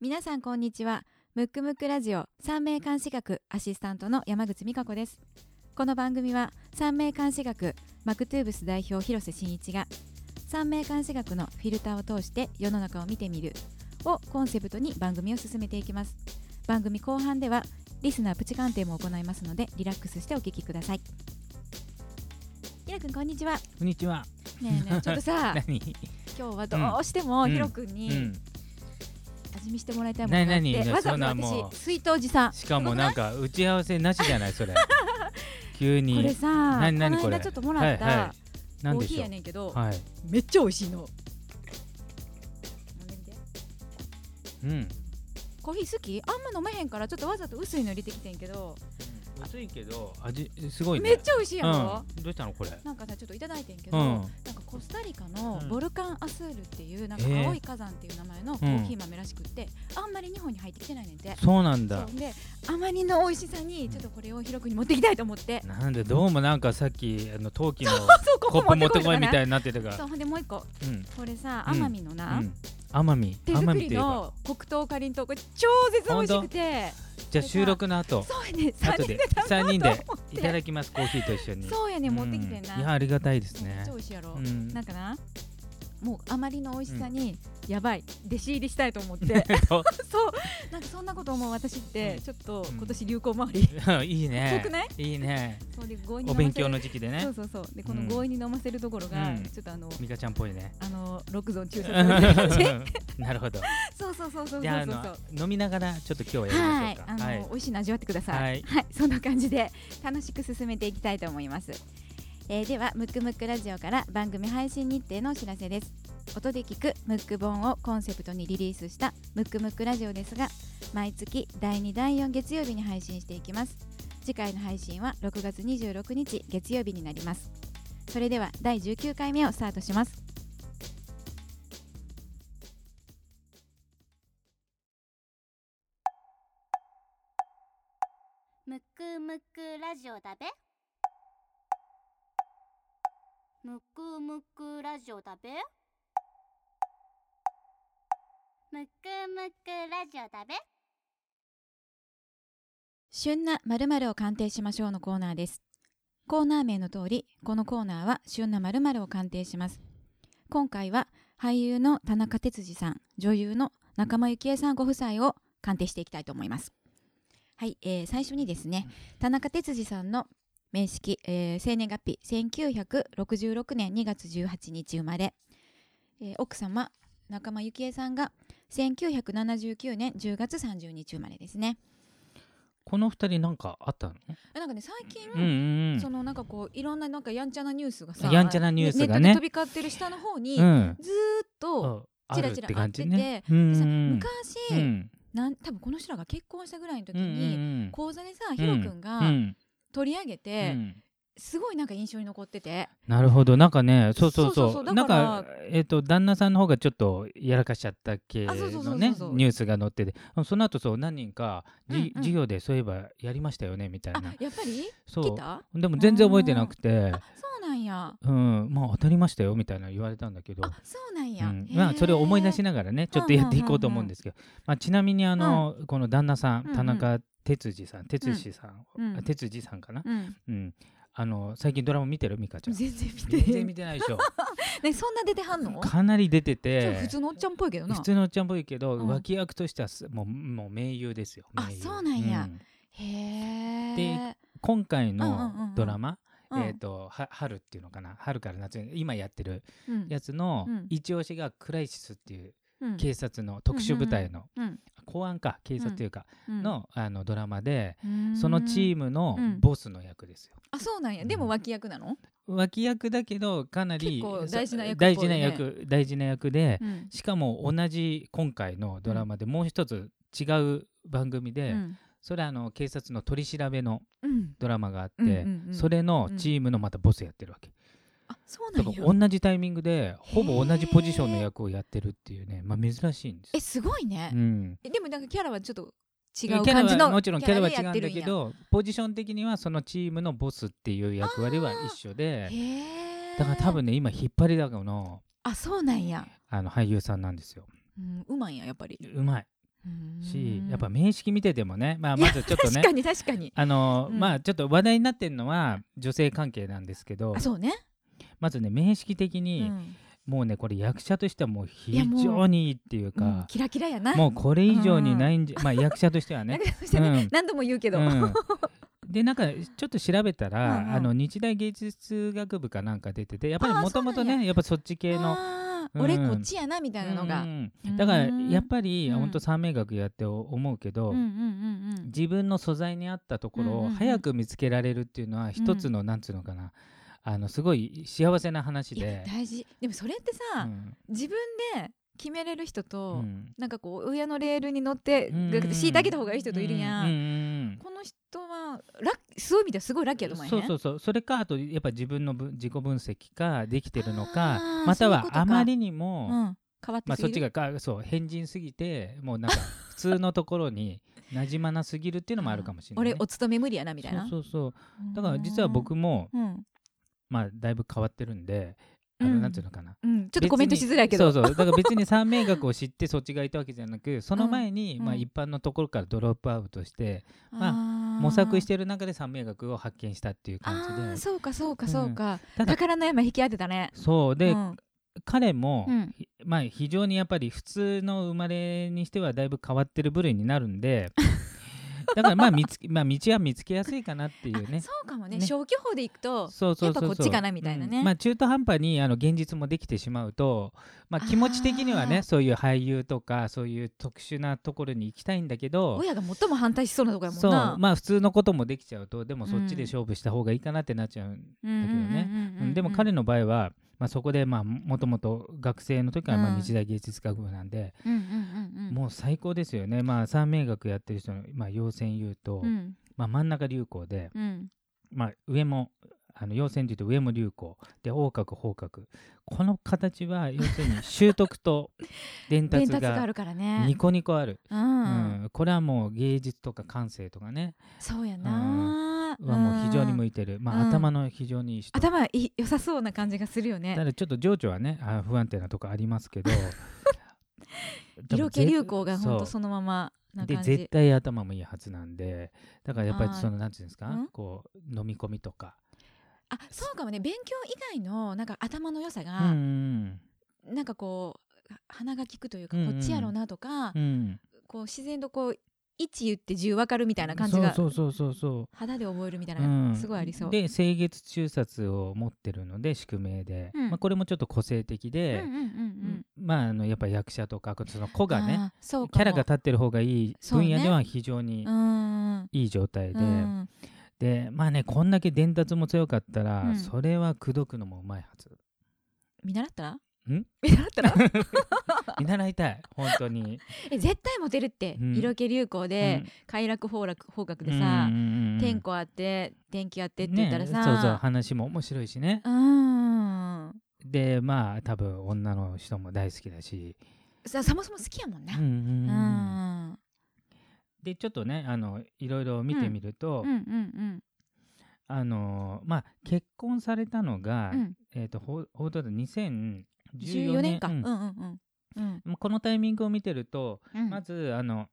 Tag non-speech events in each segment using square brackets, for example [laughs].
皆さんこんにちは。ムックムックラジオ三名監視学アシスタントの山口美香子です。この番組は三名監視学マクトゥーブス代表広瀬真一が三名監視学のフィルターを通して世の中を見てみるをコンセプトに番組を進めていきます。番組後半ではリスナープチ鑑定も行いますのでリラックスしてお聞きください。ひろくんこんにちは。こんにちは。ねえねえちょっとさ [laughs] 何？今日はどうしてもうんひろくん。うにん。味見してもらいたいものがあってわざわざ私水筒持参しかもなんか [laughs] 打ち合わせなしじゃないそれ。急に。これさ何何こちょっともらった、はいはなんコーヒー。やねんけど、はい。めっちゃ美味しいのうん。コーヒー好き？あんま飲めへんからちょっとわざと薄いの入れてきてんけど、薄いけど味すごいね。めっちゃ美味しいやろ、うん。どうしたのこれ？なんかさちょっといただいてんけど、うん。なんかコスタリカのうんボルカンアスールっていうなんか青い火山っていう名前のコーヒー豆らしくって、あんまり日本に入ってきてないねんてそうなんだであまりの美味しさにちょっとこれを広くに持ってきたいと思って、なんでどうもなんかさっきあの陶器のそうこコップ持ってこいみいたいになってたから。そうほんでもう一個うん。これさうん奄美のな、うん。奄美。手作り。の黒糖かりんとう。これ超絶美味しくて。じゃあ収録の後そうやね3後で人で三人でいただきます。コーヒーと一緒に。そうやね持ってきてんな、うん。いやありがたいですね。めっちゃ。美味しいやろ、うん。なんかな？もうあまりの美味しさに、やばい弟子入りしたいと思って。[laughs] [laughs] そう。なんかそんなこと思う私って、うん。ちょっとうん。今年流行回り、[laughs] いいね。遠くない？いいね。そうで強引にお勉強飲ませる。の時期でね。そう。そうそう。でこのうん。強引に飲ませるところが、うん。ちょっとあのミカちゃんっぽいね。あの六ゾン中殺みたいな感じなるほど。そうそうそうそうそうそう。飲みながらちょっと今日はやりはいましょうか。あの、美味しいの味わってください。はい。そんな感じで楽しく進めていきたいと思います。えーではムックムックラジオから番組配信日程のお知らせです。音で聞くムック本をコンセプトにリリースしたムックムックラジオですが、毎月第2第4月曜日に配信していきます。次回の配信は6月26日月曜日になります。それでは第19回目をスタートします。むくむくラジオだべむくむくラジオだべ？むくむくラジオだべ？旬な〇〇を鑑定しましょうのコーナーです。コーナー名の通り、このコーナーは旬な〇〇を鑑定します。今回は俳優の田中哲司さん、女優の仲間由紀恵さんご夫妻を鑑定していきたいと思います。はい、えー最初にですね、田中哲司さんの面識、えー生年月日1966年2月18日生まれ、えー奥様仲間由紀恵さんが1979年10月30日生まれですね。この二人なんかあったの？えなんかね最近、うんうんうんそのなんかこういろんななんかやんちゃなニュースがさやんちゃなニュースがね飛び交ってる下の方に、うん。ずーっとあチラチラるって感じね。うんうん昔、うんなん多分この人らが結婚したぐらいの時うんうんに、うん講座でさヒロ君うがん取り上げうて、ん。すごいなんか印象に残ってて。なるほど。なんかねそうそうそう。なんかえっ、と旦那さんの方がちょっとやらかしちゃった系のねニュースが載ってて。その後そう何人かじ、うんうん。授業でそういえばやりましたよねみたいあなやっぱり？そう。でも全然覚えてなくて。あそうなんや。うん。まあ当たりましたよみたいな言われたんだけど。あそうなんや、うん、まあそれを思い出しなながらねちょっとやっていこうと思うんですけど、まあ、ちなみにあの、この旦那さんうんうん。田中哲司さん哲司さん、うん。あ哲司さんかな、うん、うん、あの最近ドラマ見てる？ミカちゃん。全然見て全然見てないでしょ。[laughs] ねそんな出てはんの？かなり出てて。普通のおっちゃんっぽいけどな。普通のおっちゃんっぽいけど、うん。脇役としてはすもうもう名優ですよあそうなんや。ん。へえで今回のうんドラマ、うん。えー、とは春っていうのかな？春から夏に今やってるうん。やつのうん。一押しがクライシスっていううん。警察の特殊部隊のうん公安か警察というかうん。の,、あのドラマでうん。そのチームのうん。ボスの役ですよ。あそうなんや。でも脇役なの、脇役だけどかなり結構大事な役ね。大事な役大事な役で、うん。しかも同じ今回のドラマでもう一つ違う番組で、うん。それはあの警察の取り調べのうん。ドラマがあって、それのチームのまたボスやってるわけ、だんや。から同じタイミングでほぼ同じポジションの役をやってるっていうね、まあ、珍しいんです。えすごいね。う、ん、えでもなんかキャラはちょっと違う感じのはもちろんキャラは違うんだけどポジション的にはそのチームのボスっていう役割は一緒でだから多分ね今引っ張りだこのあそうなんや、あの俳優さんなんですよ。うん、うまいんややっぱり。うまい。しやっぱ面識見ててもね、まあ、まずちょっとね確かに確かに。あの、うん。まあちょっと話題になってるのは女性関係なんですけどあそうね、まずね面識的うに、ん。もうねこれ役者としてはもう非常にいいっていううんか、キラキラやな。もうこれ以上にないんじゃ、まあ役者としてはね。[laughs] 何度も言うけど、うん。でなんかちょっと調べたら、うんうん。あの日大芸術学部かなんか出ててやっぱりもともとねや。っぱそっち系のうん。俺こっちやなみたいなのが、うんだからうん。やっぱりうん。本当三名学やって思うけど、うんうんうんうん。自分の素材に合ったところうんうんうん。を早く見つけられるっていうのは一つの、なんつうのかなあのすごい幸せな話で。大事。でもそれってうさ、ん。自分で決めれる人と、うん。なんかこう親のレールに乗ってうん。敷いてあげた方がいい人といるやん、うんこの人はラッそういう意味ではすごいラッキーやと思うそうそうそう。それかあとやっぱ自分の分自己分析かできてるのかまたはあまりにも、うん、変わってまあ、そっちがかそう変人すぎてもうなんか [laughs] 普通のところに馴染まなすぎるっていうのもあるかもしれない、ね、俺お勤め無理やなみたいな。そうそうそう。だから実は僕も、うん、まあ、だいぶ変わってるんであの、うん。なんていうのかな。うん、ちょっとコメントしづらいけど。そうそう。だから別に三名学を知ってそっちがいたわけじゃなく [laughs] その前に、まあ、うん。うん一般のところからドロップアウトして、まあー模索してる中で三名学を発見したっていう感じで。そうかそうかそうか、ただ宝の山引き当てたね。そう。で、うん。彼も、まあ、非常にやっぱり普通の生まれにしてはだいぶ変わってる部類になるんで [laughs] だからまあ見つけ、まあ、道は見つけやすいかなっていうね。あそうかもね。ね。消去法でいくとそうそうそうやっぱこっちかなみたいなね。うん。まあ、中途半端にあの現実もできてしまうと、まあ、気持ち的にはねそういう俳優とかそういう特殊なところに行きたいんだけど親が最も反対しそうなとこやもんそう。なまあ普通のこともできちゃうとでもそっちでうん。勝負した方がいいかなってなっちゃうんだけどね、うん。でも彼の場合は、まあ、そこでまあもともと学生の時からまあうん。日大芸術学部なんで、もう最高ですよね、まあ、三名学やってる人の、まあ、陽線言うと、うん。まあ、真ん中流行で、うん。まあ、上もあの陽線でいうと上も流行。で横角方角。この形は要するに [laughs] 習得と伝伝達が達があるからね。ニコニコある、ううん。んこれはもう芸術とか感性とかね。そうやなはもう非常に向いいてる、まあうん頭の非常にいい人。頭いい良さそうな感じがするよたねだちょっと情緒はねあ不安定なとこありますけど。[laughs] 色気流行がほんとそのままなで絶対頭もいいはずなんで。だからやっぱりそのなんていうんですか？うん？こう飲み込みとか。あそうかもね。勉強以外のなんか頭の良さうんが、なんかこう鼻が利くというか、こっちやろうなとか、うんうん。こう自然とこう1言って10分かるみたいな感じがそうそうそうそう肌で覚えるみたいな、うん。すごいありそう。で清月中殺を持ってるので宿命で、うん。まあ、これもちょっと個性的うんで、うんうんうん。まああのやっぱ役者とかその子がねキャラがか立ってる方がいい分野では非常にいい状態で、うん。でまあねこんだけ伝達も強かったら、うん。それは口説くのもうまいはず。見習ったら？ん？見習ったら見習いたい。本当に。え絶対モテるって、うん。色気流行で、快楽方楽方角でさ、天候あって天気あってって言ったらさ、ね、そうそう話も面白いしね。うん。でまあ多分女の人も大好きだし、さそもそも好きやもんな。うんうんうんうん。でちょっとねあのいろいろ見てみると、うん。うんあのまあ結婚されたのが、うん。えっ、と報報道で2014 14年か、ううんん、うん。うん。このタイミングを見てると、うん。まずあの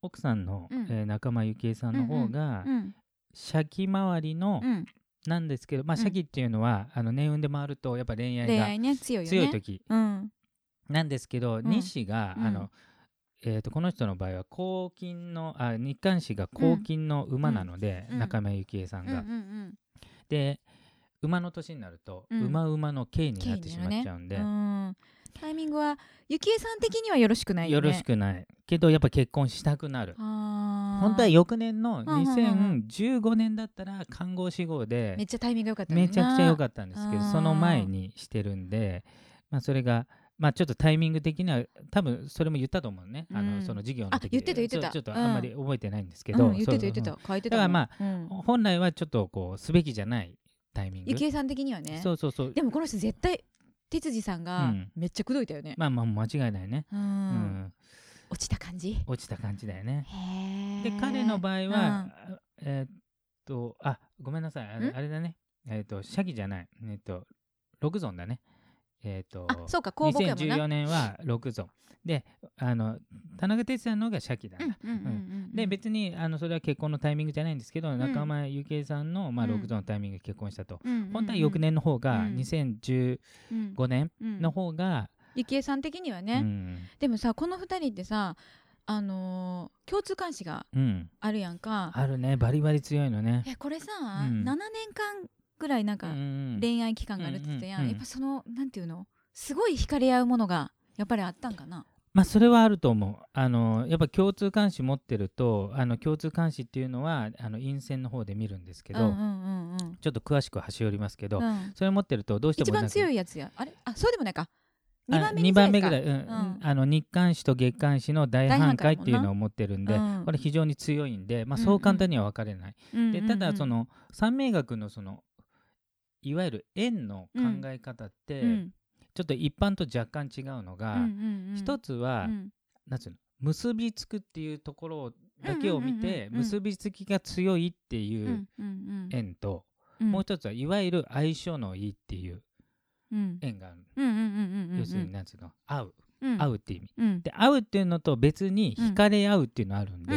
奥さんの、うん。えー仲間由紀恵さんの方が、うんシ記周りの、うん。なんですけど、まあ、うん。シ記っていうのは、あの年運で回るとやっぱ恋愛が強い強い時うん。なんですけど、ん。西が、うん。あのえー、とこの人の場合は黄金のあ日韓氏が黄金の馬なので、うん。仲間由紀恵さんが。うんうんうん。で馬の年になると、うん。馬馬の刑になってしまっちゃうんで、うん。タイミングはゆきえさん的にはよろしくないよね。よろしくない。けどやっぱ結婚したくなる。本当は翌年のうんうんうん2015年だったら看護師号でめっちゃタイミング良かっためちゃくちゃ良かっったんですけどうん。その前にしてるんで、まあ、それが、まあ、ちょっとタイミング的には多分それも言ったと思うね、あうん。のその授業の時あ言ってた言ってた。ちょっとうんあんまり覚えてないんですけけど、言ってた言ってた。書いてただからまあ、うん。本来はちょっとこうすべきじゃないタイミング？ゆきえさん的にはね。そうそうそう。でもこの人絶対哲司さんうがん。めっちゃ口説いたよね。まあまあ間違いないね、ううん。ん落ちた感じ？落ちた感じだよね。で彼の場合は、えーっとあごめんなさい。あれだね。えーっとシャギじゃない。えーっとログゾンだねえっ、とあそうか公木やもんな2014年は6ゾンであの田中哲也の方がシャキだな、うんうんうんうんで別にあのそれは結婚のタイミングじゃないんですけど、ん。仲間由紀恵さんの、まあ、うん。6ゾンのタイミングで結婚したと、うんうんうん本当は翌年の方が、うん。2015うん年うんの方が、ゆきえさん的にはね、うん。でもさこの二人ってさあのー共通監視がうん。あるやんか。あるね。バリバリ強いのね。えこれさ、うん。7年間ぐらいなんかうん恋愛期間があるって言ってたやっぱそのなんていうの？すごい惹かれ合うものがやっぱりあったんかな？まあそれはあると思う。あのやっぱ共通監視持ってるとあの共通監視っていうのはあの陰線の方で見るんですけど、ちょっと詳しく端折りますけど、うん。それ持ってるとどうしても一番強いいやつや。あれ？あそうでもないか。2 2番目に2番目ぐらい、うん。うん。あの日韓視と月韓視の大反対っていうのを持ってるんで、うん。これ非常に強いんで、まあ、うん。そう簡単には分かれない。うんうんうん。でただその三名学のそのいわゆる円の考え方って、うん。ちょっと一般と若干違うのが、うんうんうん一つは、うん。なんつうの結びつくっていうところだけを見て、うんうんうんうん結びつきが強いってういうんうん。円と、うん。もう一つはいわゆる相性のいいっていううん。円がある、うんうんうんうんうん。要するになんつうの合う、うん。合うっていう意味。うん。で合うっていうのと別に惹かれ合うっていうのあるんで、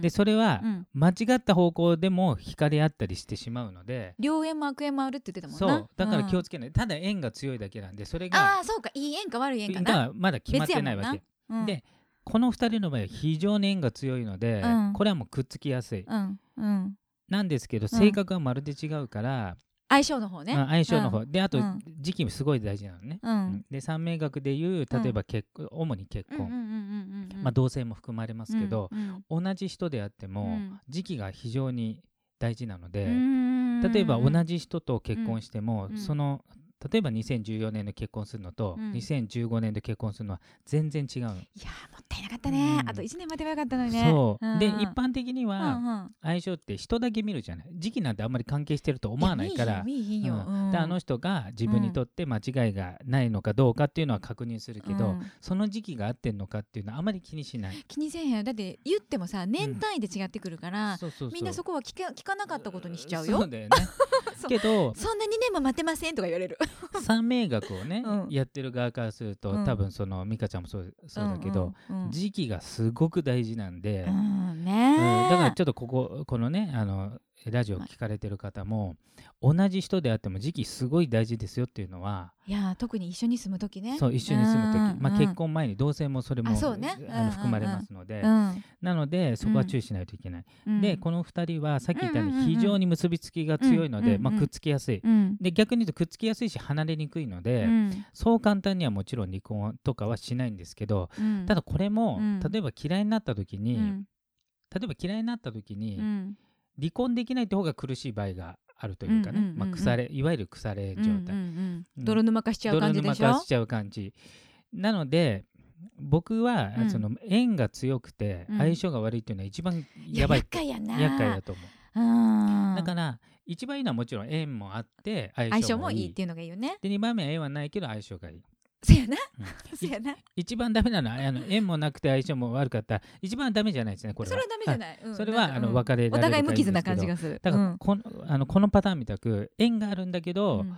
でそれはうん。間違った方向でも惹かれ合ったりしてしまうので、両縁も悪縁もあるって言ってたもんな。そう。だから気をつつけない、ただ円が強いだけなんでそれあがあそうか。いい縁か悪い縁か。ながまだ決まってないわけ、うん。でこの2人の場合は非常に縁が強いので、うん。これはもうくっつきやすい、うん。うん。なんですけど性格はまるで違うから、相性の方ね。まあ相性の方、であと、うん。時期もすごい大事なのね、ううん。んで三名学でいう例えば結婚、主に結婚、うんうんうんうんうんまあ、同性も含まれますけど、うん同じ人であっても、うん。時期が非常に大事なので、うん。例えば同じ人と結婚しても、うん。その例えば2014年で結婚するのと、うん。2015年で結婚するのは全然違うの。いやーもったいなかったね、うん。あと1年待てばよかったのにね。そう、んん。で一般的にうんはうん。相性って人だけ見るじゃない。時期なんてあんまり関係してると思わないから。あの人が自分にとって間違いがないのかどうかっていうのは確認するけど、うん。その時期が合ってんのかっていうのはあまり気にしない。気にせえへん。よだって言ってもさ年単位で違ってくるから、そうそうそう。みんなそこは聞か聞かなかったことにしちゃうよ。そうだよね。[laughs] けどそんな2年も待てませんとか言われる [laughs] 三名学をね、うん。やってる側からすると、うん。多分その美香ちゃんもそうそうだけど、うんうん時期がすごく大事なんで、うんうんねえだからちょっとこここのねあのラジオ聞かれてる方も、同じ人であっても時期すごい大事ですよっていうのは、いやー特に一緒に住む時ね。そう一緒に住む時、まあ、うん。うん結婚前に同棲もそれもあそうね。あうんうんうんの含まれますので、うんなのでそこは注意しないといけない。うん。でこの2人はさっき言ったよううんうんうんうん。に非常に結びつきが強いので、うんうんうん。まあ、くっつきやすい。うん。で逆に言うとくっつきやすいし離れにくいので、うん。そう簡単にはもちろん離婚とかはしないんですけど、うん。ただこれも、うん。例えば嫌いになった時に、うん。例えば嫌いになった時に、うん離婚できないって方が苦しい場合があるというかね、うんうんうんうん。まあ、腐れいわゆる腐れ状態、うんうんうん。うん。泥沼化しちゃう泥感じでしょ？沼化しちゃう感じ。なので僕は、うん。その縁が強くてうん。相性が悪いっていうのは一番いややばい。厄介やな。厄介だと思う。うん。だから一番いいのはもちろん縁もあって相相性性もいい。もいいっていうのがいいよね。で2番目は縁はないけど相性がいいそやな。うん。[laughs] そやな。一番ダメなのはあの縁もなくて相性も悪かった。ら一番ダメじゃないですねこれは。それはダメじゃない。うん。それはあの別れられるお互い無傷な感じがする。だからこの,、あのこのパターンみたく縁があるんだけど、うん。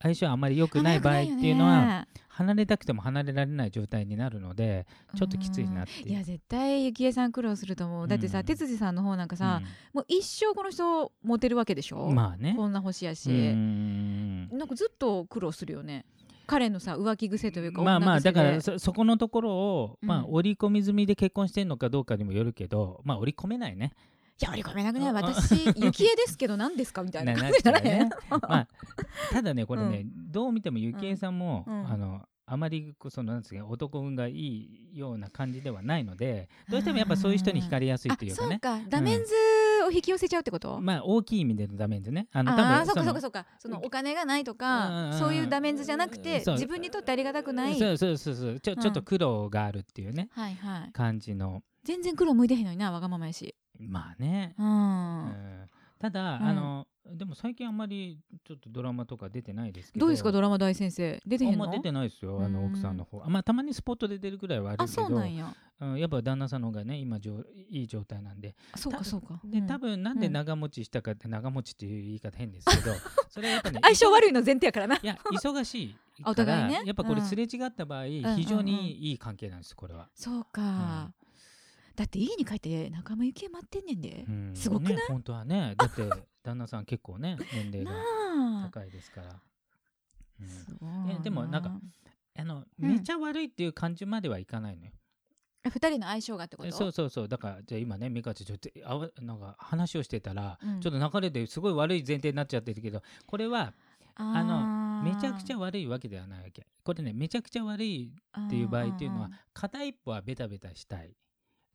相性あまり良くない場合っていうのは離れたくても離れられない状態になるのでちょっときついなっていう。いや絶対幸恵さん苦労すると思う。だってさうん哲司さんの方なんかさもう一生この人モテるわけでしょ？うんまあね。こんな星やし。ん。なんかずっと苦労するよね彼のさ浮気癖というかまあまあだからそそこのところを、うん。まあ織り込み済みで結婚してるのかどうかにもよるけどまあ織り込めないね。いや織り込めなくない？うん私幸恵ですけど何ですか？みたいな [laughs] 感じじゃない？ね。まあ [laughs] ただねこれね、どう見てもゆきえさんも、うん。あのあまりそのなんですか男運がいいような感じではないのでどうしてもやっぱそういう人に惹かれやすいあというかね。そうか。ダメンズを引き寄せちゃうってこと、まあ大きい意味でのダメンズね。あの多あそっかのそっかそっか。そのお金がないとかうんそういうダメンズじゃなくて自分にとってありがたくない。そうそうそうそう。ちょ,、うん。ちょっと苦労があるっていうね。はいはい。感じの。全然黒向いてへんのになわがままやし。まあね、ううんん。ただ、うん。あのでも最近あんまりちょっとドラマとか出てないですけど。どうですかドラマ大先生？出てへんの？あんま出てないですよあのうん。奥さんの方。あまあたまにスポットで出るぐらいはあるあけど。そうなんや。うん、やっぱ旦那さんの方がね今じょいい状態なんで。そうかそうか。でうん。多分なんでうん。長持ちしたかって長持ちっていう言い方変ですけど [laughs] それはやっぱね相性悪いの前提やからな。いや忙しいあおから、[laughs] 互いね。やっぱこれうん。すれ違った場合、ん非常にいい関係なんですこれは、そうか、だって家に帰って仲間由紀恵待ってんねんで、うん。すごくない？ね本当はね。だって [laughs] 旦那さん結構ね年齢ながあ高いですから、うん。でもなんかあのうん。めちゃ悪いっていう感じまではいかないのよ、あ二人の相性がってこと？えそうそうそう。だからじゃあ今ね美香ちゃんちょっとあわなんか話をしてたら、うん。ちょっと流れですごい悪い前提になっちゃってるけどこれはあのめちゃくちゃゃ悪いわけではないわけ。これねめちゃくちゃ悪いっていう場合っていうのは片一歩はベタベタしたい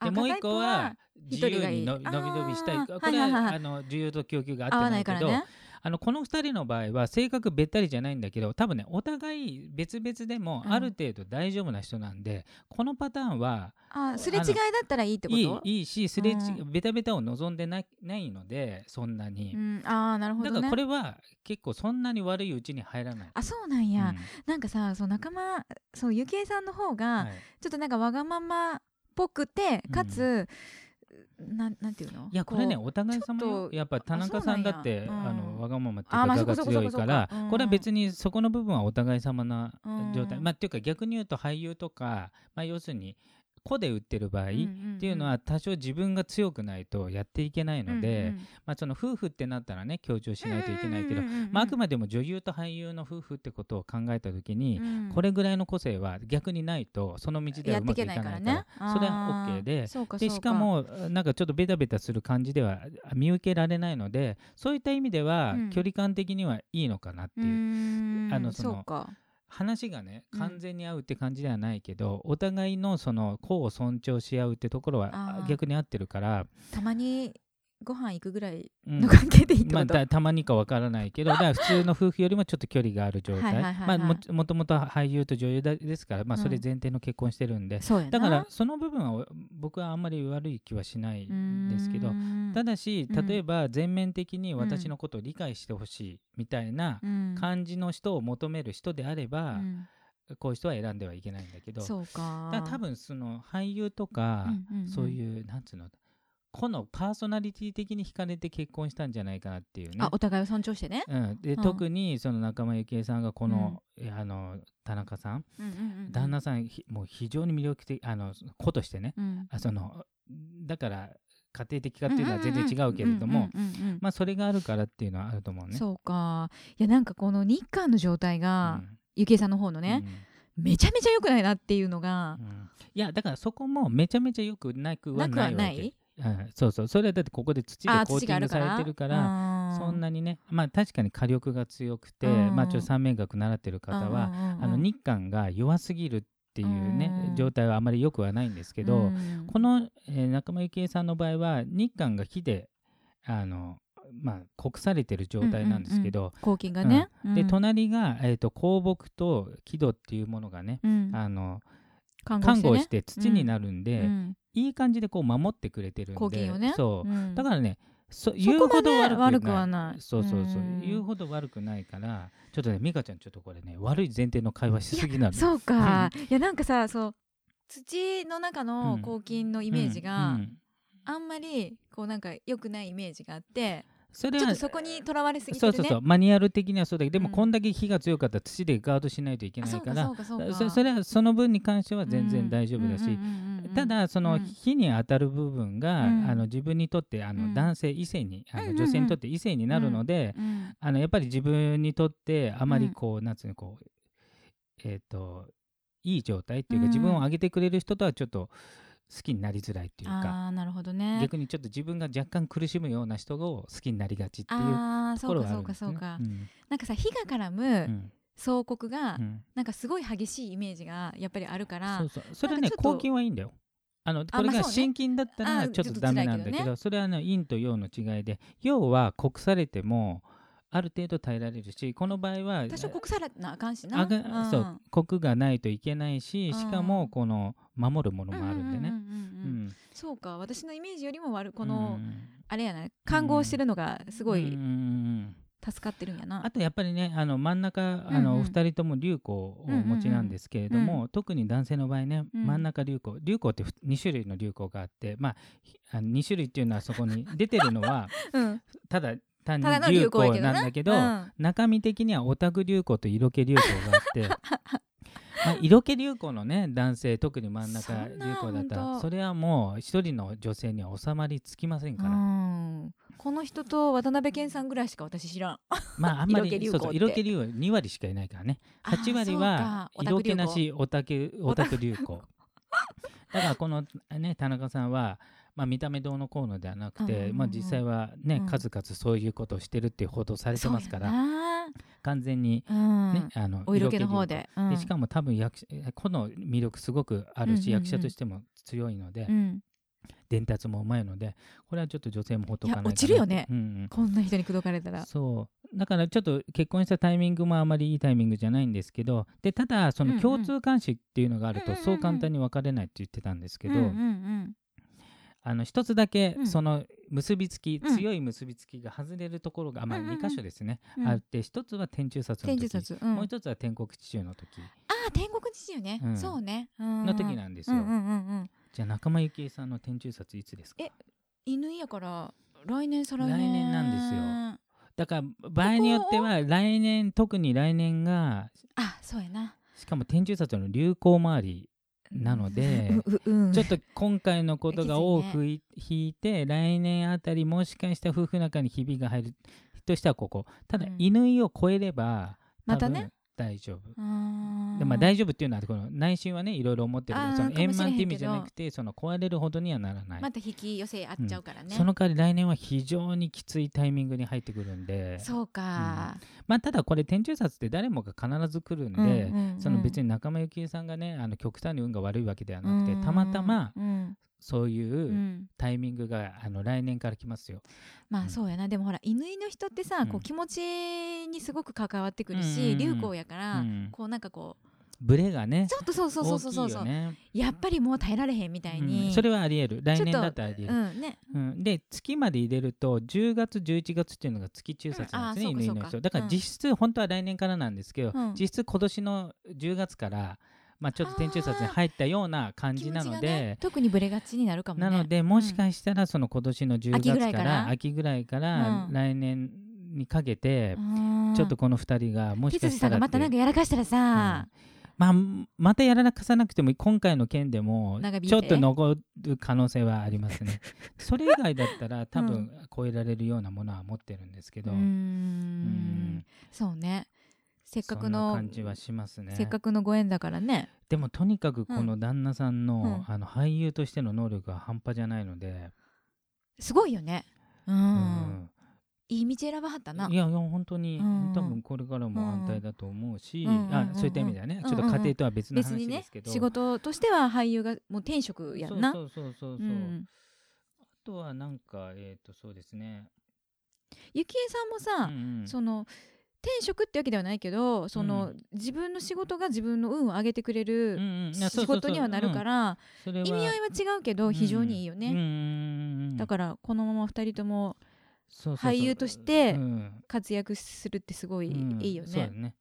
でもう一個は自由にのび伸びしたい。これはあの需要と供給が合ってなけど、ないいからね。あのこの2人の場合は性格べったりじゃないんだけど多分ねお互い別々でもうん。ある程度大丈夫な人なんで、このパターンはあすれ違いだったらいいってこと？いいいいしすれち、うベタベタを望んでないないのでそんなに、うん、ああなるほどね。だからこれは結構そんなに悪いうちに入らない。あそうなんや、うん。なんかさそう仲間そうゆきえさんの方が、はい。ちょっとなんかわがままっぽくてかつ、なんなんていうの？いやこれねうお互い様やっぱ田中さんだってそうなんや。あうん。のわがままっていうか我が強いからそこそこうん。これは別にそこの部分はお互い様な状態。うん。まあっていうか逆に言うと俳優とかまあ要するに個で売ってる場合っていうのは多少自分が強くないとやっていけないので、まあ、その夫婦ってなったらね強調しないといけないけど、まあ、あくまでも女優と俳優の夫婦ってことを考えた時に、うん。これぐらいの個性は逆にないとその道ではうまくいかないからねそれは OK ででしかもなんかちょっとベタベタする感じでは見受けられないのでそういった意味ではうん。距離感的にはいいのかなってう。いう、あのそのそうか話がねうん。完全に合うって感じではないけど、お互いのその個を尊重し合うってところは逆に合ってるから、たまにご飯行くぐらいうん。の関係でいいってまあ、こと、たたまにかわからないけどだから普通の夫婦よりもちょっと距離がある状態。まあももともと俳優と女優だですから、まあ、うん。それ前提の結婚してるんで、そうやな。だからその部分はお僕はあんまり悪い気はしないんですけどただしうん。例えば全面的に私のことを理解してほしいみたいなうん。感じの人を求める人であれば、うん。こういう人は選んではいけないんだけど。そうか。だ多分その俳優とか、うんうんうん。そういうなんつうの個のパーソナリティ的に惹かれて結婚したんじゃないかなっていうね。あ。お互いを尊重してね、うん、で、うん。特にその仲間由紀恵さんがこの,、えあの田中さん、うんうんうんうん。旦那さんひもう非常に魅力的あの子としてね。うん。あそのだから家庭的かっていうのは全然違うけれどもうんうんうんうんまあそれがあるからっていうのはあると思うね。そうか。いやなんかこの日韓の状態が、ゆきえさんの方のね、めちゃめちゃ良くないなっていうのがうん、うんいやだからそこもめちゃめちゃよくなくはなくないわけ。はない？うん、そうそう。それはだってここで土であコーティングされてるからそんななにねまあ確かに火力が強くて、うん。まあちょっと三面学習ってる方は、あの日韓が弱すぎるっていうね、うん状態はあまり良くはないんですけど、この、えー中間由紀恵さんの場合は日韓が火であの、まあ、酷されてる状態なんですけど、抗菌がね、でうん。隣が、えー、と香木と木戸っていうものがね、うん。あの看看護ねして土になるんで、うんいい感じでこう守ってくれてるんでね。そう、うん。だからねそそ言うほど悪くはない。そうそうそう、うん。言うほど悪くないからちょっとね美香ちゃんちょっとこれね悪い前提の会話しすぎなの [laughs] そうか。いやなんかさそう土の中のうん。抗菌のイメージうん。が、うん。あんまりこうなんか良くないイメージがあってそれはちょっとそこにとらわれすぎね。そうそうそう。マニュアル的にはそうだけどでもうんこんだけ火が強かったら土でガードしないといけないからそれはその分に関しては全然大丈夫だし、ただそのうん。火に当たる部分が、うん。あの自分にとってあのうん。男性異性にあの女性にとって異性になるので、うん。あのやっぱり自分にとってあまりこう、なんつうのこうえっ、といい状態っていうか、うん。自分を上げてくれる人とはちょっと好きになりづらいっていうかああなるほね。逆にちょっと自分が若干苦しむような人を好きになりがちっていうああところそうかそうはあるんですね。かそうか、うん。なんかさ火が絡うむん。総国が、うん。なんかすごい激しいイメージがやっぱりあるからそうそう。それはね抗菌はいいんだよ。あのこれが心筋だったあらちょっとダメなんだけどそれはね陰と陽の違いで陽は酷されてもある程度耐えられるしこの場合は多少国されなあかんしな。あがそう酷がないといけないししかうん。もこの守るものもあるんでね。うううんうんんそうか。私のイメージよりも悪いこの、うん。あれやな看護してるのがすごい、うんうん助かってるんやな。あとやっぱりねあの真ん中あうんうん。のお二人とも流行をお持ちなんですけれども、うんう特に男性の場合ね、うん。真ん中流行。流行って2種類の流行があってまあひあの2種類っていうのはそこに出てるのは [laughs] うん。ただ単に流行ななんだけどうん中身的にはオタク流行と色気流行があって。[laughs] まあ色気流行のね男性特に真ん中流行だったら。それはもう一人の女性には収まりつきませんから、うん。この人と渡辺謙さんぐらいしか私知らん。まああんまり色気流行って。そうそう色気流行2割しかいないからね。8割は色気なしオタク流行。[laughs] だからこのね田中さんは、まあ、見た目どうのこうのではなくて、まあ、実際はね、うん。数々そういうことをしてるっていう報道されてますから完全に、うん。ねあのお色気の方流で行でしかも多分役者この魅力すごくあるし、役者としても強いので、うん。伝達もうまいのでこれはちょっと女性もほっとかないかないや落ちるよね。うんうん。こんな人に口説かれたら。そう。だからちょっと結婚したタイミングもあまりいいタイミングじゃないんですけどでただその共通監視っていうのがあるとそう簡単に別れないって言ってたんですけど、うんうんあの一つだけうん。その結びつき、うん。強い結びつきが外れるところが、まあ、うんうんうん。2箇所ですね、うん。あって一つは天中殺の時。もう一つは天国地中の時。ああ天国父よね、うん。そうね、うん。の時なんですよ、うんうんうんうん。じゃあ仲間由紀恵さんの天中殺いつですか？え犬やから来年再来年。来年なんですよ。だから場合によっては来年特に来年があそうやな。しかも天中殺の流行周りなので [laughs] うんちょっと今回のことが多くい引いて来年あたりもしかしたら夫婦仲にひびが入るとしたらここ。ただうん。乾を超えればまたね大丈夫。でまあ、大丈夫っていうのはこの内心はねいろいろ思ってるけどその円満って意味じゃなくてその壊れるほどにはならない、また引き寄せ合っちゃうからね、その代わり来年は非常にきついタイミングに入ってくるんで。そうか、まあ、ただこれ天中殺って誰もが必ず来るんで、うんうんうん。その別に仲間由紀恵さんがねあの極端に運が悪いわけではなくて、うんたまたまうんそういううん。タイミングがあの来年から来ますよ。まうん。あそうやな、でもほら犬の人ってさ、うん。こう気持ちにすごく関わってくるし、うん。うんうん流行やから、うん。こうなんかこうブレがねちょっとそうそうそうそうそう。ね。やっぱりもう耐えられへんみたいに、うん。それはありえる。来年だったらありえる、うんね。うん。で月まで入れると10月11月っていうのが月中殺なんですね、うん犬の人だから実質本当は来年からなんですけど、うん。実質今年の10月から、まあ、ちょっと天中殺に入ったような感じなので、ね、特にブレがちになるかもね。なのでもしかしたらその今年の10秋月かぐら秋ぐらいからうん。来年にかけてうんちょっとこの2人がもしかしたらまたなんかやらかしたらさ、まあまたやらかさなくても今回の件でもちょっと残る可能性はありますね。[laughs] それ以外だったら多分超えられるようなものは持ってるんですけど、うん。そうねせっかくの感じはしますね。せっかくのご縁だからね。でもとにかくこの旦那さんの,、うん。あの俳優としての能力が半端じゃないので、すごいよね。うん、うん。いい道選ばはったな。いやいや本当に、うん。多分これからも安泰だと思うし、うんあそういった意味ではね、うんちょっと家庭とは別の話ですけど、仕事としては俳優がもう転職やんな。そうそうそうそうあとはなんかえっ、とそうですね、ゆきえさんもさ、うんうん。その転職ってわけではないけどその、うん。自分の仕事が自分の運を上げてくれる仕事にはなるから、意味合いは違うけど非常にいいよね、だからこのまま2人とも俳優としてうん。活躍するってすごいうん。いいよね。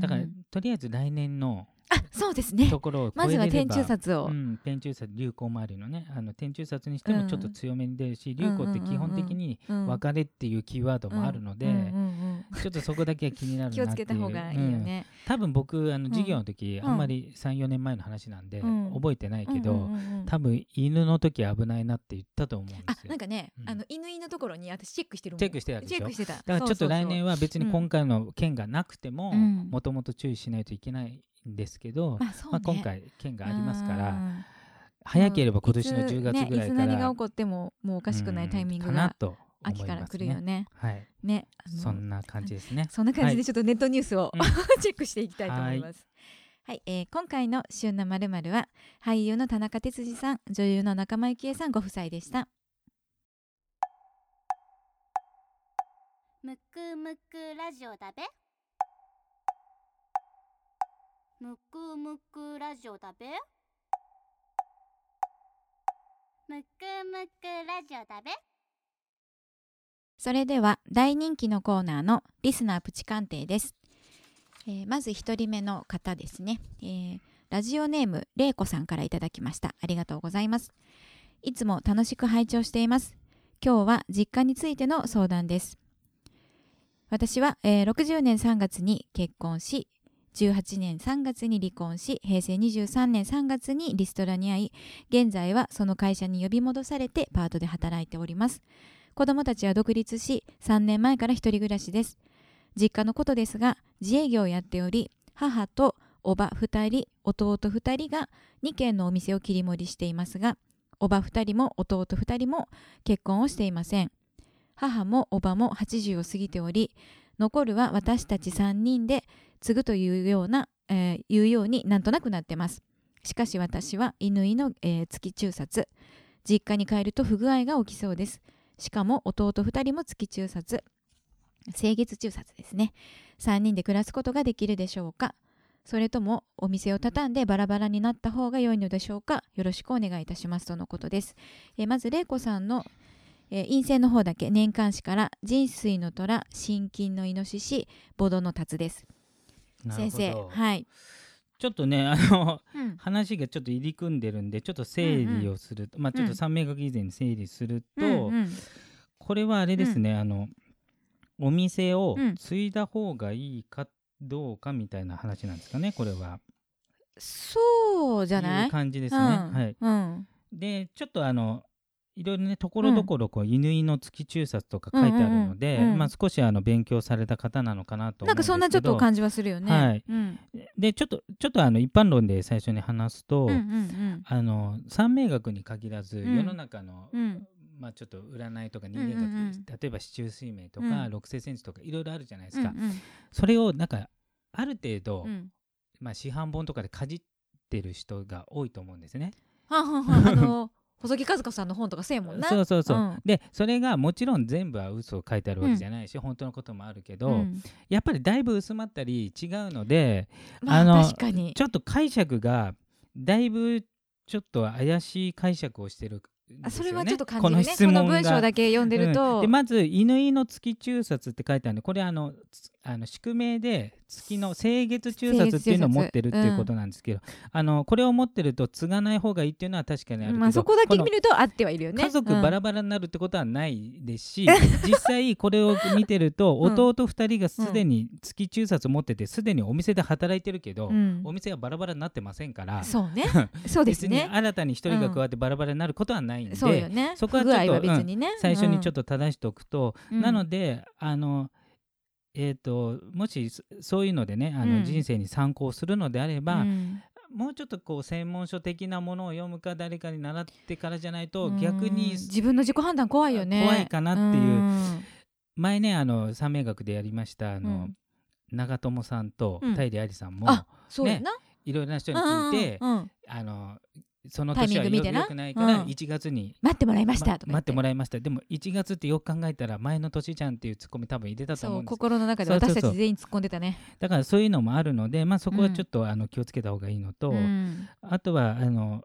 だからとりあえず来年のあそうですね。ところをまずは天中殺を、うん、天中殺流行周りのねあの天中殺にしてもちょっと強めに出るし、ん。流行って基本的にうん別れっていうキーワードもあるので、ちょっとそこだけは気になるなっていう。気をつけた方がいいようん。ね。多分僕あのん授業の時、うん。あんまり34年前の話なんで、うん。覚えてないけど、多分犬の時危ないなって言ったと思うんですよ。あなんかね、うん。あの犬のところに私チェックしてるチェックしてたでしょ？チェックしてた。だからちょっと来年はは別に今回の件がなくてもうん。もともと注意しないといけないんですけど、まあねまあ、今回件がありますからうん早ければ今年のいつ10月ぐらいね、いつから何が起こってももうおかしくないタイミングがうんかなと思秋からいます来るよね。はい、ねそんな感じですね。そんな感じはいでちょっとネットニュースを、うん [laughs] チェックしていきたいと思います。はい、えー今回の旬なまるまるは俳優の田中哲司さん、女優の仲間由紀恵さんご夫妻でした。むくむくラジオだべむくむくラジオだべ？むくむくラジオだべ？それでは大人気のコーナーのリスナープチ鑑定です、えーまず1人目の方ですね、えーラジオネームれいこさんからいただきました。ありがとうございます。いつも楽しく拝聴しています。今日は実家についての相談です。私は、えー60年3月に結婚し18年3月に離婚し平成23年3月にリストラに遭い現在はその会社に呼び戻されてパートで働いております。子供たちは独立し3年前から一人暮らしです。実家のことですが自営業をやっており母とおば2人弟2人が2軒のお店を切り盛りしていますがおば2人も弟2人も結婚をしていません。母もおばも80を過ぎており残るは私たち3人で継ぐというような、えーいうようになんとなくなってます。しかし私は乾の、えー月中殺。実家に帰ると不具合が起きそうです。しかも弟2人も月中殺。清月中殺ですね。3人で暮らすことができるでしょうか。それともお店を畳んでバラバラになった方が良いのでしょうか。よろしくお願いいたしますとのことです、えーまず玲子さんの、えー陰性の方だけ年間誌から人水の虎心筋のイノシシボドのタツです。先生はい、ちょっとねあのうん。話がちょっと入り組んでるんでちょっと整理をする。と、まあちょっと三名学以前に整理すると、うんうん。これはあれですね、あのお店をうん。継いだ方がいいかどうかみたいな話なんですかねこれは。そうじゃない？いう感じですね。うん。はい、うん。でちょっとあのいろいろねところどころこう乾の月中殺とか書いてあるので、まあ、少しあの勉強された方なのかなと思うんかそんなちょっと感じはするよね。はい。うん。でちょっとちょっとあの一般論で最初に話すと、あの三名学に限らず、うん。世の中の、まあ、ちょっと占いとか人間学、うんうんうん。例えば四柱推命とか、うん。六星占術とかいろいろあるじゃないですか、うんうん。それをなんかある程度、うん。まあ、市販本とかでかじってる人が多いと思うんですね。はんはんはんあの細木和子さんの本とかせえもんな。そうそうそう、うんでそれがもちろん全部は嘘を書いてあるわけじゃないし、本当のこともあるけど、うんやっぱりだいぶ薄まったり違うのでまああの確かに。ちょっと解釈がだいぶちょっと怪しい解釈をしてるねあそれはちょっと感じるね。この質問が文章だけ読んでるうんと。でまず「乾の月中殺」って書いてあるんでこれあのつあの宿命で月の清月中殺っていうのを持ってるっていうことなんですけど、あのこれを持ってると継がない方がいいっていうのは確かにあるけど、まあそこだけ見るとあってはいるよね。家族バラバラになるってことはないですし、[laughs] 実際これを見てるとうん弟2人がすでに月中殺を持っててすでにお店で働いてるけど、うんお店がバラバラになってませんからそうね。[laughs] そうです別にね。新たに1人が加わってバラバラになることはないんで、そね。そこはちょっとね。最初にちょっと。と正しておくと、うんなのであのえー、ともしそそういうのでねあの、うん。人生に参考するのであれば、うん。もうちょっとこう専門書的なものを読むか誰かに習ってからじゃないとうん。逆に自分の自己判断怖いよね。怖いかなっていう。うん。前ねあの三名学でやりましたあの、うん。長友さんとうん。平愛理さんも、あそうやな。いろいろな人に聞いて、あのそのタイミ年はよング見てな？よくないからうん。1月に、待ってもらいましたとか待ってもらいました。でも1月ってよく考えたら前の年じゃんっていうツッコミ多分入れたと思うんです。心の中で私たち全員突っ込んでたね。だからそういうのもあるので、まあ、そこはちょっと、あの気をつけた方がいいのと、うん。あとはあの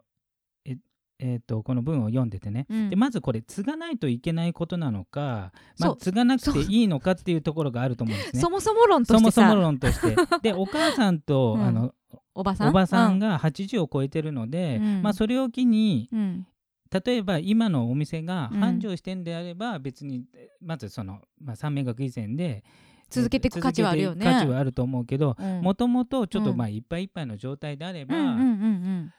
ええーとこの文を読んでてね、うん。でまずこれ継がないといけないことなのか、まあ、継がなくていいのかっていうところがあると思うんですね。そもそも論とそもしてさ。そも論として。でお母さんと、[laughs] うん。あのおばさん？おばさんが80を超えてるので、うん。まあ、それを機にうん。うん例えば今のお店がうん。繁盛してんであれば別にまずその、まあ、三名学以前で続けていく価値はあるよね。価値はあると思うけどうん。もともとちょっとうん。まあいっぱいいっぱいの状態であれば、うんうんうん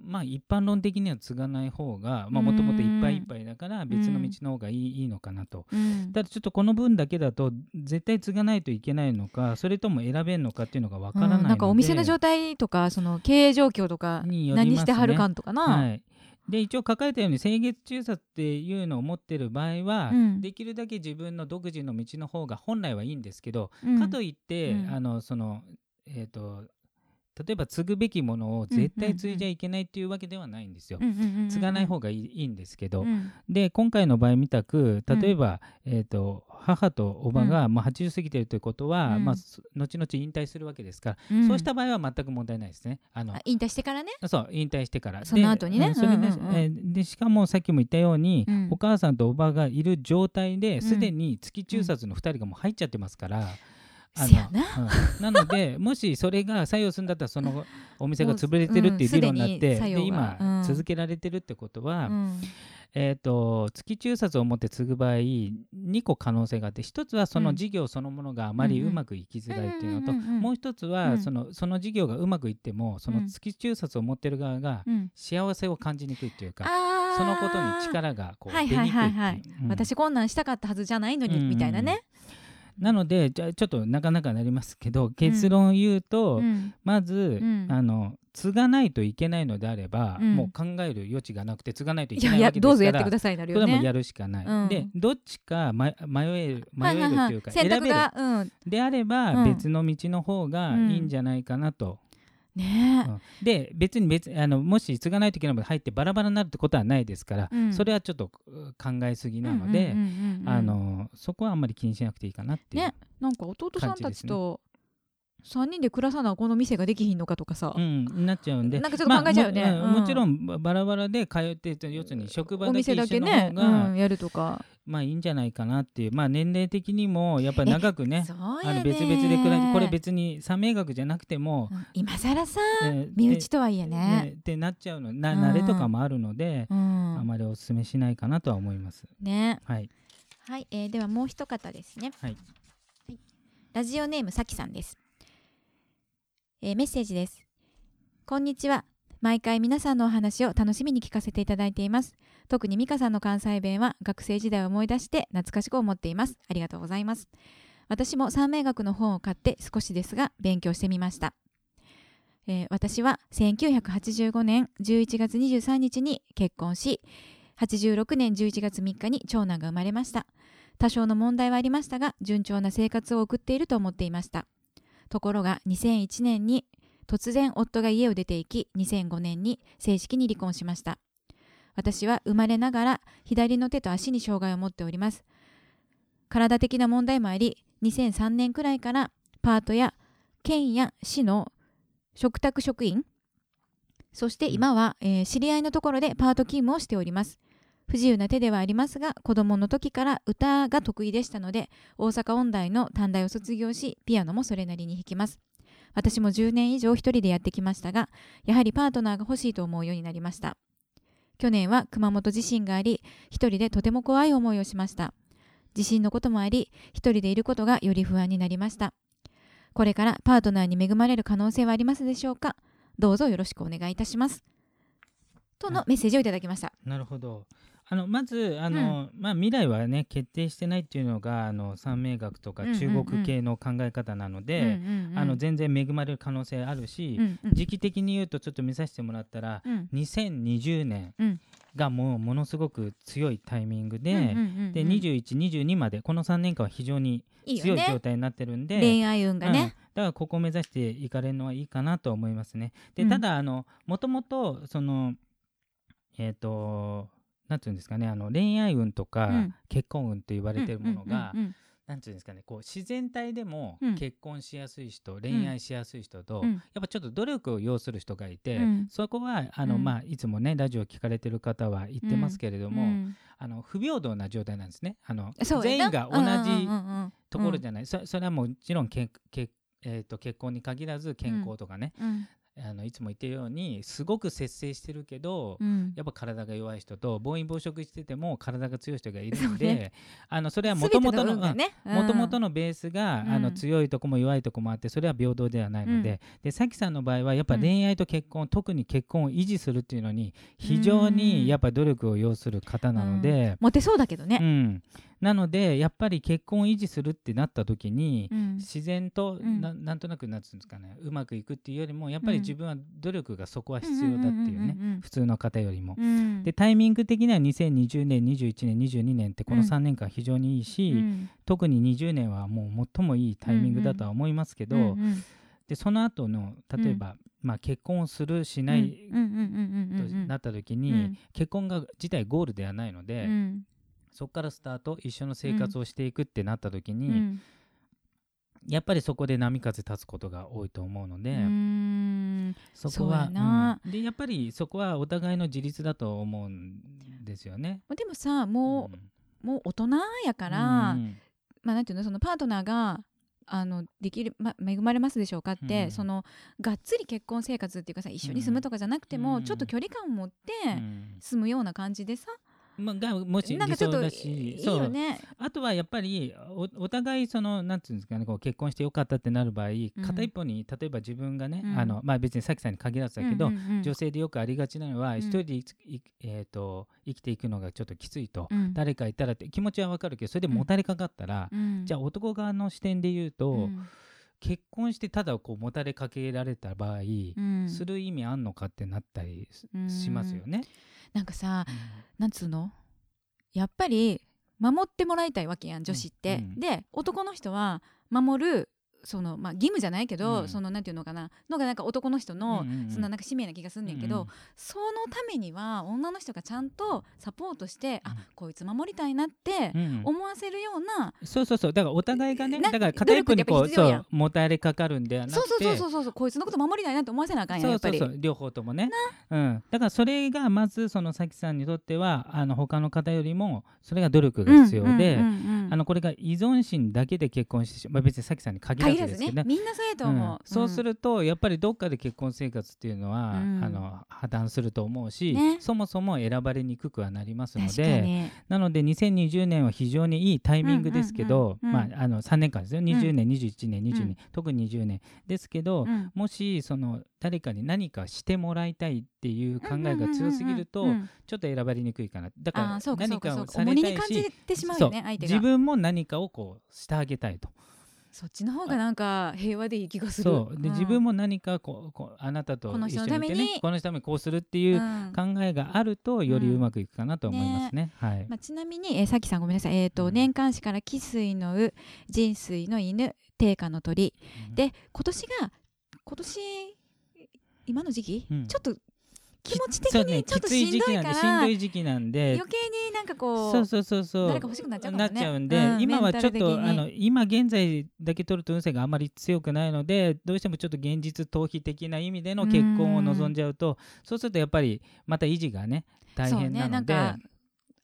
まあ一般論的には継がない方がもともといっぱいいっぱいだから別の道の方がいい,、いいのかなと。うん。うんただちょっとこの分だけだと絶対継がないといけないのかそれとも選べるのかっていうのがわからないので、うんなんかお店の状態とかその経営状況とか何してはるかんとかな、はい、で一応書かれたように清月中殺っていうのを持ってる場合は、うん。できるだけ自分の独自の道の方が本来はいいんですけど、うん。かといって、うん。あのそのえっ、と例えば継ぐべきものを絶対継いじゃいけないっていうわけではないんですよ。うんうんうんうん継がない方がいいんですけど、うん。で今回の場合みたく例えば、えー、と母とおばが、まあ、80過ぎてるということは、うん。まあ、す後々引退するわけですから、ん。そうした場合は全く問題ないですね。あのあ引退してからね？そう引退してから。その後にね。で,しかもさっきも言ったように、うん。お母さんとおばがいる状態でん。すでに月中殺の2人がもう入っちゃってますから。あのな。ので [laughs] もしそれが作用するんだったらそのお店が潰れてるっていう理論になって、で今、うん。続けられてるってことは、うん。えー、と月中殺を持って継ぐ場合2個可能性があって1つはその事業そのものがあまりうまくいきづらいっていうのと、もう1つうんはそのその事業がうまくいってもその月中殺を持ってる側がうん。幸せを感じにくいっていうか、そのことに力がこう出にくい私こんなんしたかったはずじゃないのに、うんみたいなね、なのでじゃあちょっとなかなかなりますけど結論を言うと、うん。まず、うん。あの継がないといけないのであれば、うん。もう考える余地がなくて継がないといけないわけですからどうぞやってくださいなるよねこれはもうやるしかない、うん。でどっちか、ま、迷える迷えるはいはい。っていうか、はい選べるであれば、うん。別の道の方がいいんじゃないかなと、ねうん。で別に別あのもし継がないといけないので入ってバラバラになるってことはないですから、うん。それはちょっとう考えすぎえなので、そこはあんまり気にしなくていいかなって。ねなんか弟さんたちと3人で暮らさなこの店ができひんのかとかさ、うん、なっちゃうんで。なんかちょっと考えちゃうよね。うんまあももちろんばバラバラで通ってて要するに職場だけ一緒のだけね方、が、うん、やるとかまあいいんじゃないかなっていう。まあ年齢的にもやっぱり長くねあの別々で暮らしこれ別に三名学じゃなくても、うん今更さえー身内とはいえでね。ねってなっちゃうの。なうん慣れとかもあるので、うん。あまりお勧めしないかなとは思います。ね。はい、はい、えーではもう一方ですね、はい。ラジオネームさきさんです、えーメッセージです。こんにちは毎回皆さんのお話を楽しみに聞かせていただいています。特に美香さんの関西弁は学生時代を思い出して懐かしく思っています。ありがとうございます。私も三名学の本を買って少しですが勉強してみました。えー私は1985年11月23日に結婚し86年11月3日に長男が生まれました。多少の問題はありましたが順調な生活を送っていると思っていました。ところが2001年に突然夫が家を出て行き2005年に正式に離婚しました。私は生まれながら左の手と足に障害を持っております。体的な問題もあり2003年くらいからパートや県や市の嘱託職員そして今は、えー知り合いのところでパート勤務をしております。不自由な手ではありますが子供の時から歌が得意でしたので大阪音大の短大を卒業しピアノもそれなりに弾きます私も10年以上一人でやってきましたがやはりパートナーが欲しいと思うようになりました。去年は熊本地震があり一人でとても怖い思いをしました。地震のこともあり一人でいることがより不安になりました。これからパートナーに恵まれる可能性はありますでしょうか？どうぞよろしくお願いいたします。とのメッセージをいただきました。なるほどあのまずあの、まあ、未来はね決定してないっていうのがあの三名学とかうんうんうん。中国系の考え方なので、うんうんうん。あの全然恵まれる可能性あるし、うんうん。時期的に言うとちょっと見させてもらったら、うん。2020年うん。がもうものすごく強いタイミングで、うんうんうんうんで2122までこの3年間は非常に強い状ね態になってるんで恋愛運がうん。ね、だからここを目指していかれるのはいいかなと思いますね。でうん。ただあのもともとそのえっ、となんていうんですかねあの恋愛運とか、うん。結婚運と言われてるものが、うんうんうんなんていうんですかねこう自然体でもうん。結婚しやすい人、恋愛しやすい人と、うん。やっぱちょっと努力を要する人がいて、うん。そこはあの、うん。まあ、いつもねラジオ聞かれてる方は言ってますけれども、うん。あの不平等な状態なんですね。あの全員が同じところじゃゃない、そそれはもちろんけけ、えー、と結婚に限らず健康とかね、うんあのいつも言ってるようにすごく節制してるけど、うん。やっぱ体が弱い人と暴飲暴食してても体が強い人がいるので、そうね。あのそれはもともとのもともとののベースが、うん。あの強いとこも弱いとこもあってそれは平等ではないので,、でさきさんの場合はやっぱ恋愛と結婚、特に結婚を維持するっていうのに非常うん。にやっぱ努力を要する方なので、モテそうだけどうね、んなのでやっぱり結婚を維持するってなった時に、うん。自然とうん。ななんとなくなんつうんですかねうまくいくっていうよりもやっぱりうん。自分は努力がそこは必要だっていうね、普通の方よりも。うん。でタイミング的には2020年21年22年ってこのうん。3年間非常にいいし、うん。特に20年はもう最もいいタイミングだとは思いますけど、でその後の例えば、まあ、結婚をするしないとなった時に、うん。結婚が自体ゴールではないので、うんそこからスタート一緒の生活をしていくってなった時に、うん。やっぱりそこで波風立つことが多いと思うので、そこはうん。でやっぱりそこはお互いの自立だと思うんですよね。でもさもうん。う、もう大人やから、うん。まあなんていうのそのパートナーがあのできる、ま、恵まれますでしょうかって、うん。そのがっつり結婚生活っていうかさ一緒に住むとかじゃなくても、うん。ちょっと距離感を持ってうん。住むような感じでさ、まあ、がもし理想だしいそうよね。あとはやっぱりおお互いそのなんていうんですかねこう結婚してよかったってなる場合、片一方に例えば自分がね、うん。あのまあ別にさきさんに限らずだけど、うんうんうん。女性でよくありがちなのは、ん。一人でいついえー、と生きていくのがちょっときついと、うん。誰かいたらって気持ちはわかるけどそれでもたれかかったら、うん。じゃあ男側の視点で言うと、うん。結婚してただこうもたれかけられた場合、うん。する意味あんのかってなったりしますよね。なんかさなんつうの？やっぱり守ってもらいたいわけやん女子って。うん。で男の人は守るその、まあ、義務じゃないけど、うん。そのなんていうのかなのがなんか男の人の、うんうんうん。そのなんか使命な気がすんねんけど、うんうん。そのためには女の人がちゃんとサポートして、あうん。こいつ守りたいなってうん思わせるような、そうそうそう。だからお互いがねなだから片一方にこうそうもたれかかるんではなそうくて。そうそうそうそうこいつのこと守りたいなって思わせなあかんやっぱり。そうそうそう。両方ともね、うん、だからそれがまずそのさきさんにとってはあの他の方よりもそれが努力が必要で、うんうんうんうんあのこれが依存心だけで結婚してしまう、まあ、別にさきさんに限ら限らずずですねね。みんなそうやと思う、うん。そうするるとやっぱりどっかで結婚生活っていうのは、うん。あの破綻すると思うし、ね。そもそも選ばれにくくはなりますのでに。なので2020年は非常にいいタイミングですけど、うん。うん。うん。うんまあ、あの3年間ですよ。20年、21年22年、うん特に20年ですけど、うん。もしその誰かに何かしてもらいたいっていう考えが強すぎると、うんうんうんうん。ちょっと選ばれにくいかな。だから何かをされたいし。自分も何かをこうしてあげたいとそっちの方がなんか平和でいい気がする。そう。で、ん。自分も何かこうこうあなたと一緒にいてのために。ねこの人のためにこうするっていううん。考えがあるとよりうまくいくかなと思いますね。はい、まあ、ちなみに、えーさきさんごめんなさい、えーとうん。年間誌から汽水のう人水の犬定価の鳥、うん。で今年が今年今の時期、うん。ちょっと気持ち的にちょっとしんどいから、時期なんでしんどい時期なんで。余計になんかこうそうそうそうそう。誰か欲しくなっちゃうね。なっちゃうんで、うん今はちょっとあの今現在だけ取ると運勢があまり強くないのでどうしてもちょっと現実逃避的な意味での結婚を望んじゃうとそうするとやっぱりまた維持がね大変なので。なんか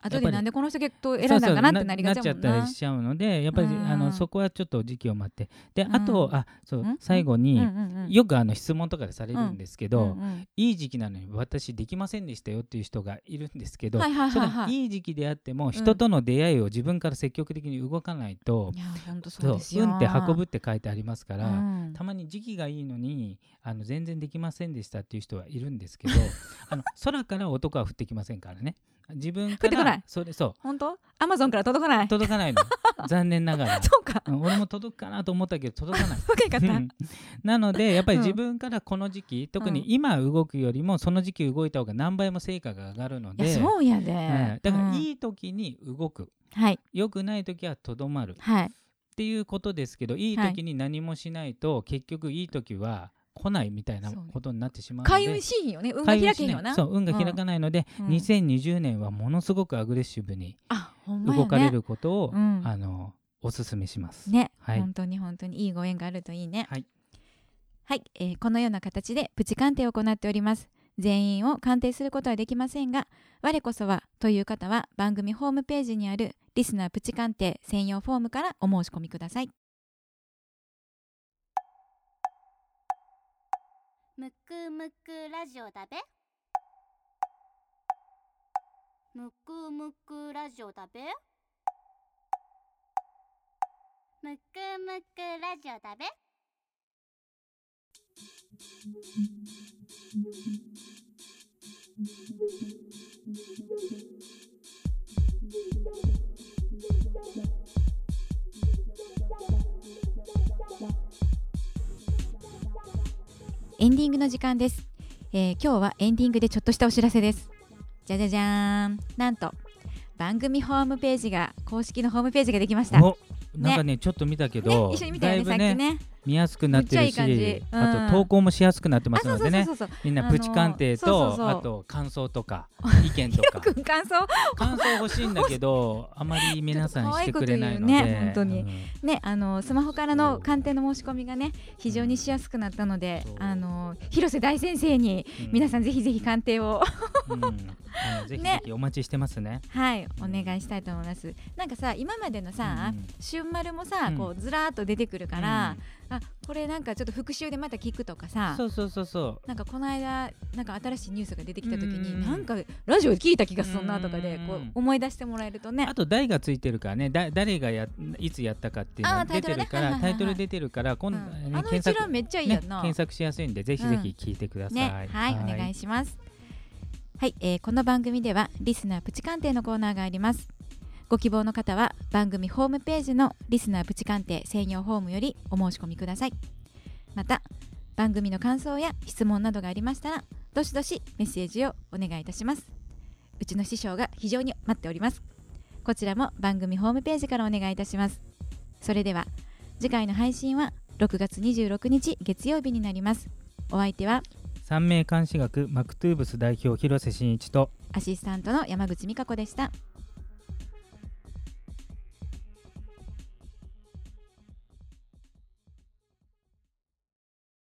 後でなんでこの人結構選んだんかなってなりがちやもんな。なっちゃったりしちゃうのでやっぱりうん。あのそこはちょっと時期を待って。でうん。あとあそううん？最後によくあの質問とかでされるんですけど、いい時期なのに私できませんでしたよっていう人がいるんですけど、はいはいいはい。はいい時期であっても人との出会いを自分から積極的に動かないと、いや本当そそううですよ。運って運ぶって書いてありますから、うん。たまに時期がいいのにあの全然できませんでしたっていう人はいるんですけど [laughs] あの空から男は降ってきませんからね自分から降ってこない？それそ本当？アマゾンから届かなうい？届かないの。[laughs] 残念ながら、そうか。うん俺も届くかなと思ったけど届かない。わかりか。ったうん。なのでやっぱりうん。自分からこの時期、特にうん今動くよりもその時期動いた方が何倍も成果が上がるので。そうやで、はいだからうん。いい時に動く。はい。良くない時はとどまる。っはい。ていうことですけどいい時に何もしないと、結局いい時は来ないみたいなことになってしまうので開運シーンよね。運が開けへんよな。そう運が開かないので、うん。2020年はものすごくアグレッシブに動かれることを、うん。あのおすすめします。ね、はい。本当に本当にいいご縁があるといいね。はい、はい、えーこのような形でプチ鑑定を行っております。全員を鑑定することはできませんが我こそはという方は番組ホームページにあるリスナープチ鑑定専用フォームからお申し込みくださいむくむくラジオだべ。むくむくラジオだべ。むくむくラジオだべ。エンディングの時間です、えー今日はエンディングでちょっとしたお知らせです。じゃじゃじゃーん。なんと番組ホームページが公式のホームページができました。おなんかねちょっと見たけど、ね、一緒に見たよねさっきね見やすくなってるしいいうんあと投稿もしやすくなってますのでね。みんなプチ鑑定とあと感想とか [laughs] 意見とか。感想。感想欲しいんだけどあまり皆さんしてくれないので。ね本当に。うん。ねあのスマホからの鑑定の申し込みがね非常にしやすくなったのであの広瀬大先生にうん。皆さんぜひぜひ鑑定を。うん。[laughs] ぜひぜひお待ちしてますね。はいお願いしたいと思います。なんかさ今までのさうん「春丸」もさうん。こうずらーっと出てくるからあこれなんかちょっと復習でまた聞くとかさ。そうそうそうそう。なんかこの間なんか新しいニュースが出てきた時にうん。なんかラジオで聞いた気がするなとかでうん。こう思い出してもらえるとね。あと台がついてるからね。だ誰がやいつやったかっていうのがあータイトル。ね出てるからタイトル出てるから今度、うん。ねあの一覧めっちゃいいやんな。ね検索しやすいんでぜひぜひ聞いてください、ねはい。お願いします。はい、えーこの番組ではリスナープチ鑑定のコーナーがありますご希望の方は番組ホームページのリスナープチ鑑定専用フォームよりお申し込みください。また番組の感想や質問などがありましたらどしどしメッセージをお願いいたします。うちの師匠が非常に待っております。こちらも番組ホームページからお願いいたします。それでは次回の配信は6月26日月曜日になります。お相手は三名監視学マクトゥーブス代表広瀬真一とアシスタントの山口美香子でした